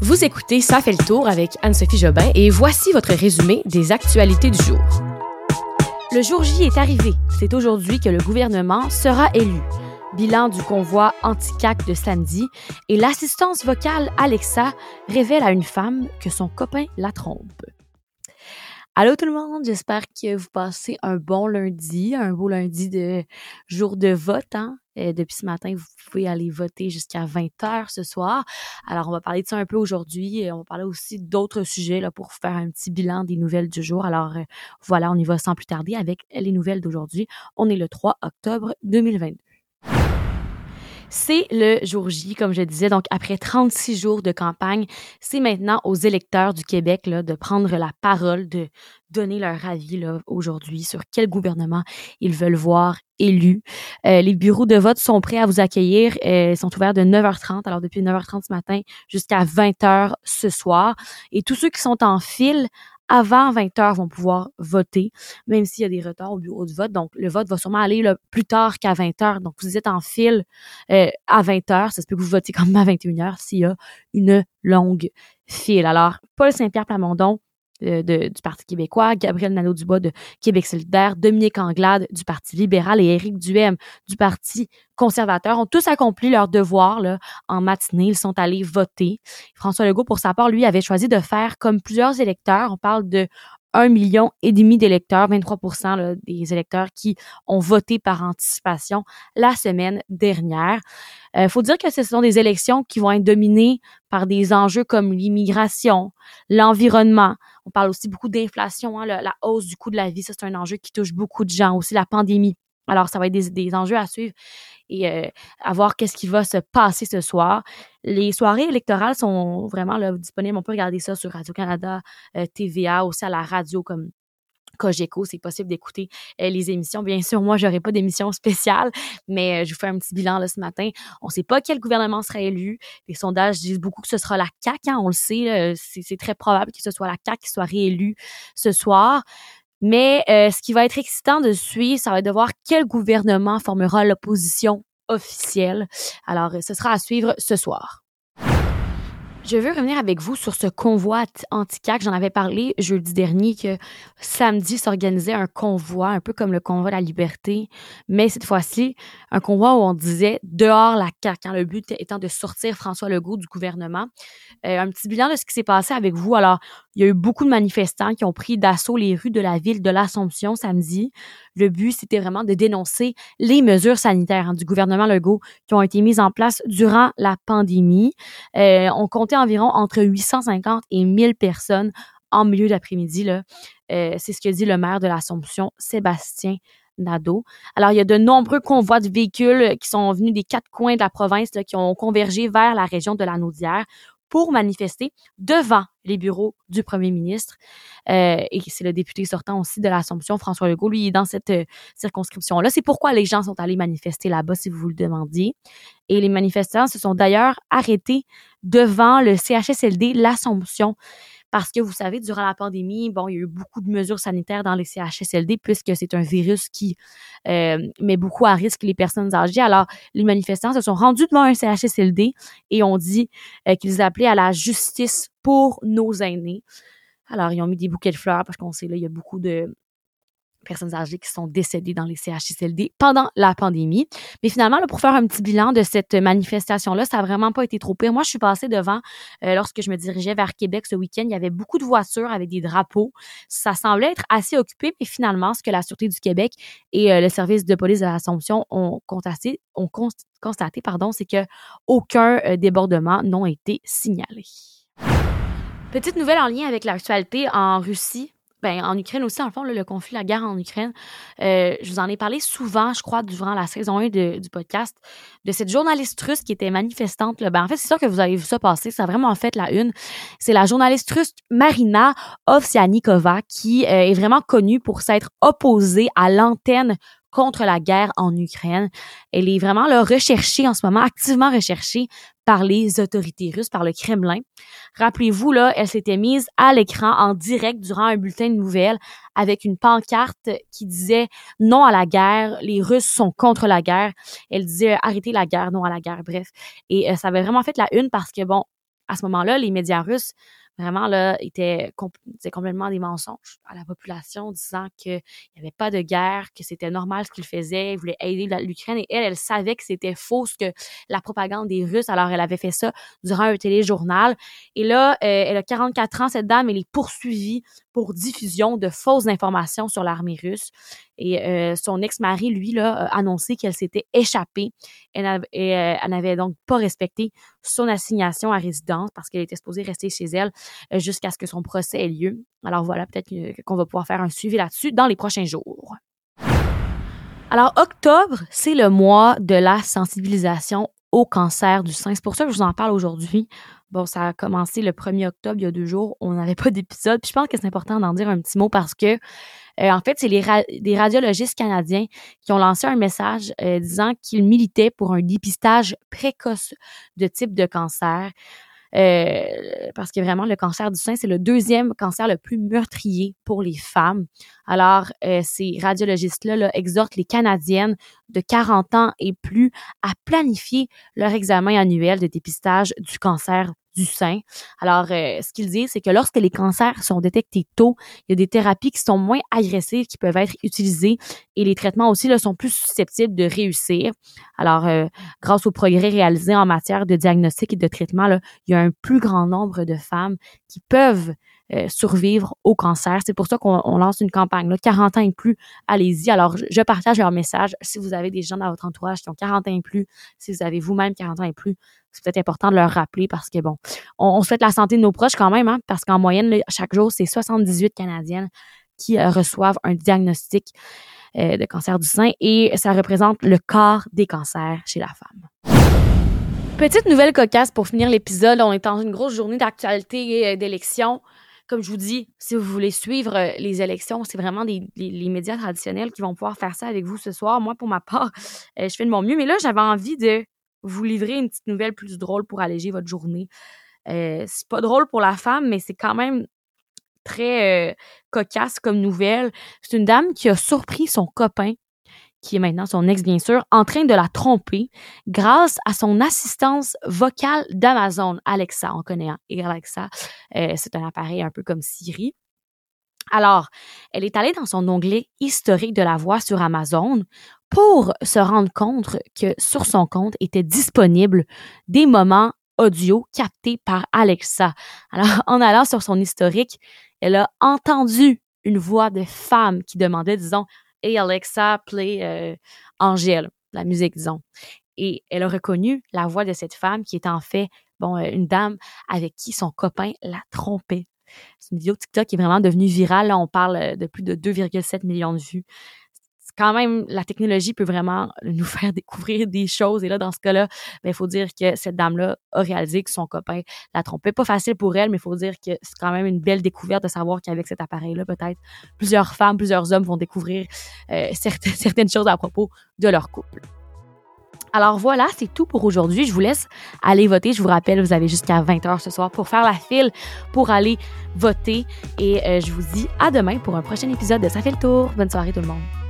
Vous écoutez Ça fait le tour avec Anne-Sophie Jobin et voici votre résumé des actualités du jour. Le jour J est arrivé. C'est aujourd'hui que le gouvernement sera élu. Bilan du convoi anti-CAC de samedi et l'assistance vocale Alexa révèle à une femme que son copain la trompe. Allô tout le monde, j'espère que vous passez un bon lundi, un beau lundi de jour de vote. Hein? Euh, depuis ce matin, vous pouvez aller voter jusqu'à 20h ce soir. Alors, on va parler de ça un peu aujourd'hui. et On va parler aussi d'autres sujets là, pour faire un petit bilan des nouvelles du jour. Alors, euh, voilà, on y va sans plus tarder avec les nouvelles d'aujourd'hui. On est le 3 octobre 2022. C'est le jour J, comme je disais. Donc, après 36 jours de campagne, c'est maintenant aux électeurs du Québec là, de prendre la parole, de donner leur avis aujourd'hui sur quel gouvernement ils veulent voir élu. Euh, les bureaux de vote sont prêts à vous accueillir. Euh, ils sont ouverts de 9h30, alors depuis 9h30 ce matin jusqu'à 20h ce soir. Et tous ceux qui sont en file avant 20 heures vont pouvoir voter, même s'il y a des retards au bureau de vote. Donc, le vote va sûrement aller plus tard qu'à 20 heures. Donc, vous êtes en file euh, à 20 heures. Ça se peut que vous votez quand même à 21 heures s'il y a une longue file. Alors, Paul Saint-Pierre Plamondon, euh, du Parti québécois, Gabriel Nadeau-Dubois de Québec solidaire, Dominique Anglade du Parti libéral et Éric Duhem du Parti conservateur ont tous accompli leur devoir là, en matinée. Ils sont allés voter. François Legault, pour sa part, lui, avait choisi de faire comme plusieurs électeurs. On parle de un million et demi d'électeurs, 23% des électeurs qui ont voté par anticipation la semaine dernière. Il euh, faut dire que ce sont des élections qui vont être dominées par des enjeux comme l'immigration, l'environnement. On parle aussi beaucoup d'inflation, hein, la hausse du coût de la vie, ça c'est un enjeu qui touche beaucoup de gens. Aussi la pandémie. Alors, ça va être des, enjeux à suivre et euh, à voir qu'est-ce qui va se passer ce soir. Les soirées électorales sont vraiment disponibles. On peut regarder ça sur Radio-Canada, euh, TVA, aussi à la radio comme Cogeco, c'est possible d'écouter euh, les émissions. Bien sûr, moi, j'aurai pas d'émission spéciale, mais je vous fais un petit bilan ce matin. On ne sait pas quel gouvernement sera élu. Les sondages disent beaucoup que ce sera la CAQ, hein, on le sait. c'est très probable que ce soit la CAQ qui soit réélue ce soir. Mais euh, ce qui va être excitant de suivre, ça va être de voir quel gouvernement formera l'opposition officielle. Alors, ce sera à suivre ce soir. Je veux revenir avec vous sur ce convoi anti-CAC. J'en avais parlé jeudi dernier que samedi s'organisait un convoi, un peu comme le convoi de la liberté, mais cette fois-ci, un convoi où on disait dehors la CAC, hein, le but étant de sortir François Legault du gouvernement. Euh, un petit bilan de ce qui s'est passé avec vous. Alors, il y a eu beaucoup de manifestants qui ont pris d'assaut les rues de la ville de l'Assomption samedi. Le but, c'était vraiment de dénoncer les mesures sanitaires hein, du gouvernement Legault qui ont été mises en place durant la pandémie. Euh, on comptait environ entre 850 et 1000 personnes en milieu d'après-midi. Euh, c'est ce que dit le maire de l'Assomption, Sébastien Nadeau. Alors, il y a de nombreux convois de véhicules qui sont venus des quatre coins de la province, qui ont convergé vers la région de la Naudière pour manifester devant les bureaux du premier ministre. Euh, et c'est le député sortant aussi de l'Assomption, François Legault, lui, est dans cette euh, circonscription-là. C'est pourquoi les gens sont allés manifester là-bas, si vous vous le demandiez. Et les manifestants se sont d'ailleurs arrêtés devant le CHSLD L'Assomption parce que vous savez, durant la pandémie, bon, il y a eu beaucoup de mesures sanitaires dans les CHSLD puisque c'est un virus qui euh, met beaucoup à risque les personnes âgées. Alors, les manifestants se sont rendus devant un CHSLD et ont dit euh, qu'ils appelaient à la justice pour nos aînés. Alors, ils ont mis des bouquets de fleurs parce qu'on sait, là, il y a beaucoup de, personnes âgées qui sont décédées dans les CHSLD pendant la pandémie. Mais finalement, pour faire un petit bilan de cette manifestation-là, ça n'a vraiment pas été trop pire. Moi, je suis passée devant, euh, lorsque je me dirigeais vers Québec ce week-end, il y avait beaucoup de voitures avec des drapeaux. Ça semblait être assez occupé, mais finalement, ce que la Sûreté du Québec et euh, le service de police de l'Assomption ont constaté, ont constaté pardon, c'est que aucun euh, débordement n'a été signalé. Petite nouvelle en lien avec l'actualité en Russie ben, en Ukraine aussi, en fond, le conflit, la guerre en Ukraine, euh, je vous en ai parlé souvent, je crois, durant la saison 1 du podcast, de cette journaliste russe qui était manifestante. Là. Ben, en fait, c'est sûr que vous avez vu ça passer, ça a vraiment fait la une. C'est la journaliste russe Marina Ovsianikova qui euh, est vraiment connue pour s'être opposée à l'antenne contre la guerre en Ukraine. Elle est vraiment là, recherchée en ce moment, activement recherchée par les autorités russes, par le Kremlin. Rappelez-vous, là, elle s'était mise à l'écran en direct durant un bulletin de nouvelles avec une pancarte qui disait non à la guerre, les Russes sont contre la guerre. Elle disait arrêtez la guerre, non à la guerre, bref. Et euh, ça avait vraiment fait la une parce que, bon, à ce moment-là, les médias russes vraiment là était complètement des mensonges à la population disant qu'il n'y avait pas de guerre, que c'était normal ce qu'il faisait, il voulait aider l'Ukraine et elle, elle savait que c'était faux ce que la propagande des Russes. Alors elle avait fait ça durant un téléjournal et là, euh, elle a 44 ans cette dame, elle est poursuivie pour diffusion de fausses informations sur l'armée russe. Et euh, son ex-mari, lui, là, a annoncé qu'elle s'était échappée. Euh, elle n'avait donc pas respecté son assignation à résidence parce qu'elle était supposée rester chez elle euh, jusqu'à ce que son procès ait lieu. Alors voilà, peut-être qu'on va pouvoir faire un suivi là-dessus dans les prochains jours. Alors, octobre, c'est le mois de la sensibilisation cancer du sein. C'est pour ça que je vous en parle aujourd'hui. Bon, ça a commencé le 1er octobre, il y a deux jours. On n'avait pas d'épisode. Puis je pense que c'est important d'en dire un petit mot parce que, euh, en fait, c'est les des radiologistes canadiens qui ont lancé un message euh, disant qu'ils militaient pour un dépistage précoce de type de cancer. Euh, parce que vraiment, le cancer du sein, c'est le deuxième cancer le plus meurtrier pour les femmes. Alors, euh, ces radiologistes-là là, exhortent les Canadiennes de 40 ans et plus à planifier leur examen annuel de dépistage du cancer Alors, euh, ce qu'ils disent, c'est que lorsque les cancers sont détectés tôt, il y a des thérapies qui sont moins agressives qui peuvent être utilisées et les traitements aussi là, sont plus susceptibles de réussir. Alors, euh, grâce aux progrès réalisés en matière de diagnostic et de traitement, il y a un plus grand nombre de femmes qui peuvent euh, survivre au cancer. C'est pour ça qu'on lance une campagne. Là, 40 ans et plus, allez-y. Alors, je partage leur message. Si vous avez des gens dans votre entourage qui ont 40 ans et plus, si vous avez vous-même 40 ans et plus, c'est peut-être important de leur rappeler parce que, bon, on, souhaite la santé de nos proches quand même, hein, parce qu'en moyenne, chaque jour, c'est 78 Canadiennes qui euh, reçoivent un diagnostic euh, de cancer du sein et ça représente le quart des cancers chez la femme. Petite nouvelle cocasse pour finir l'épisode. On est dans une grosse journée d'actualité et d'élection comme je vous dis, si vous voulez suivre euh, les élections, c'est vraiment des, les, médias traditionnels qui vont pouvoir faire ça avec vous ce soir. Moi, pour ma part, euh, je fais de mon mieux. Mais là, j'avais envie de vous livrer une petite nouvelle plus drôle pour alléger votre journée. Euh, c'est pas drôle pour la femme, mais c'est quand même très cocasse comme nouvelle. C'est une dame qui a surpris son copain qui est maintenant son ex bien sûr, en train de la tromper grâce à son assistance vocale d'Amazon, Alexa. On connaît hein? Alexa, euh, c'est un appareil un peu comme Siri. Alors, elle est allée dans son onglet historique de la voix sur Amazon pour se rendre compte que sur son compte étaient disponibles des moments audio captés par Alexa. Alors, en allant sur son historique, elle a entendu une voix de femme qui demandait, disons, et Alexa play euh, Angèle, la musique, disons. Et elle a reconnu la voix de cette femme qui est en fait, euh, une dame avec qui son copain la trompait. C'est une vidéo TikTok qui est vraiment devenue virale. Là, on parle euh, de plus de 2,7 millions de vues quand même, la technologie peut vraiment nous faire découvrir des choses. Et là, dans ce cas-là, ben, il faut dire que cette dame-là a réalisé que son copain la trompait. Pas facile pour elle, mais il faut dire que c'est quand même une belle découverte de savoir qu'avec cet appareil-là, peut-être plusieurs femmes, plusieurs hommes vont découvrir euh, certaines, certaines choses à propos de leur couple. Alors voilà, c'est tout pour aujourd'hui. Je vous laisse aller voter. Je vous rappelle, vous avez jusqu'à 20h ce soir pour faire la file, pour aller voter. Et euh, je vous dis à demain pour un prochain épisode de Ça fait le tour. Bonne soirée tout le monde.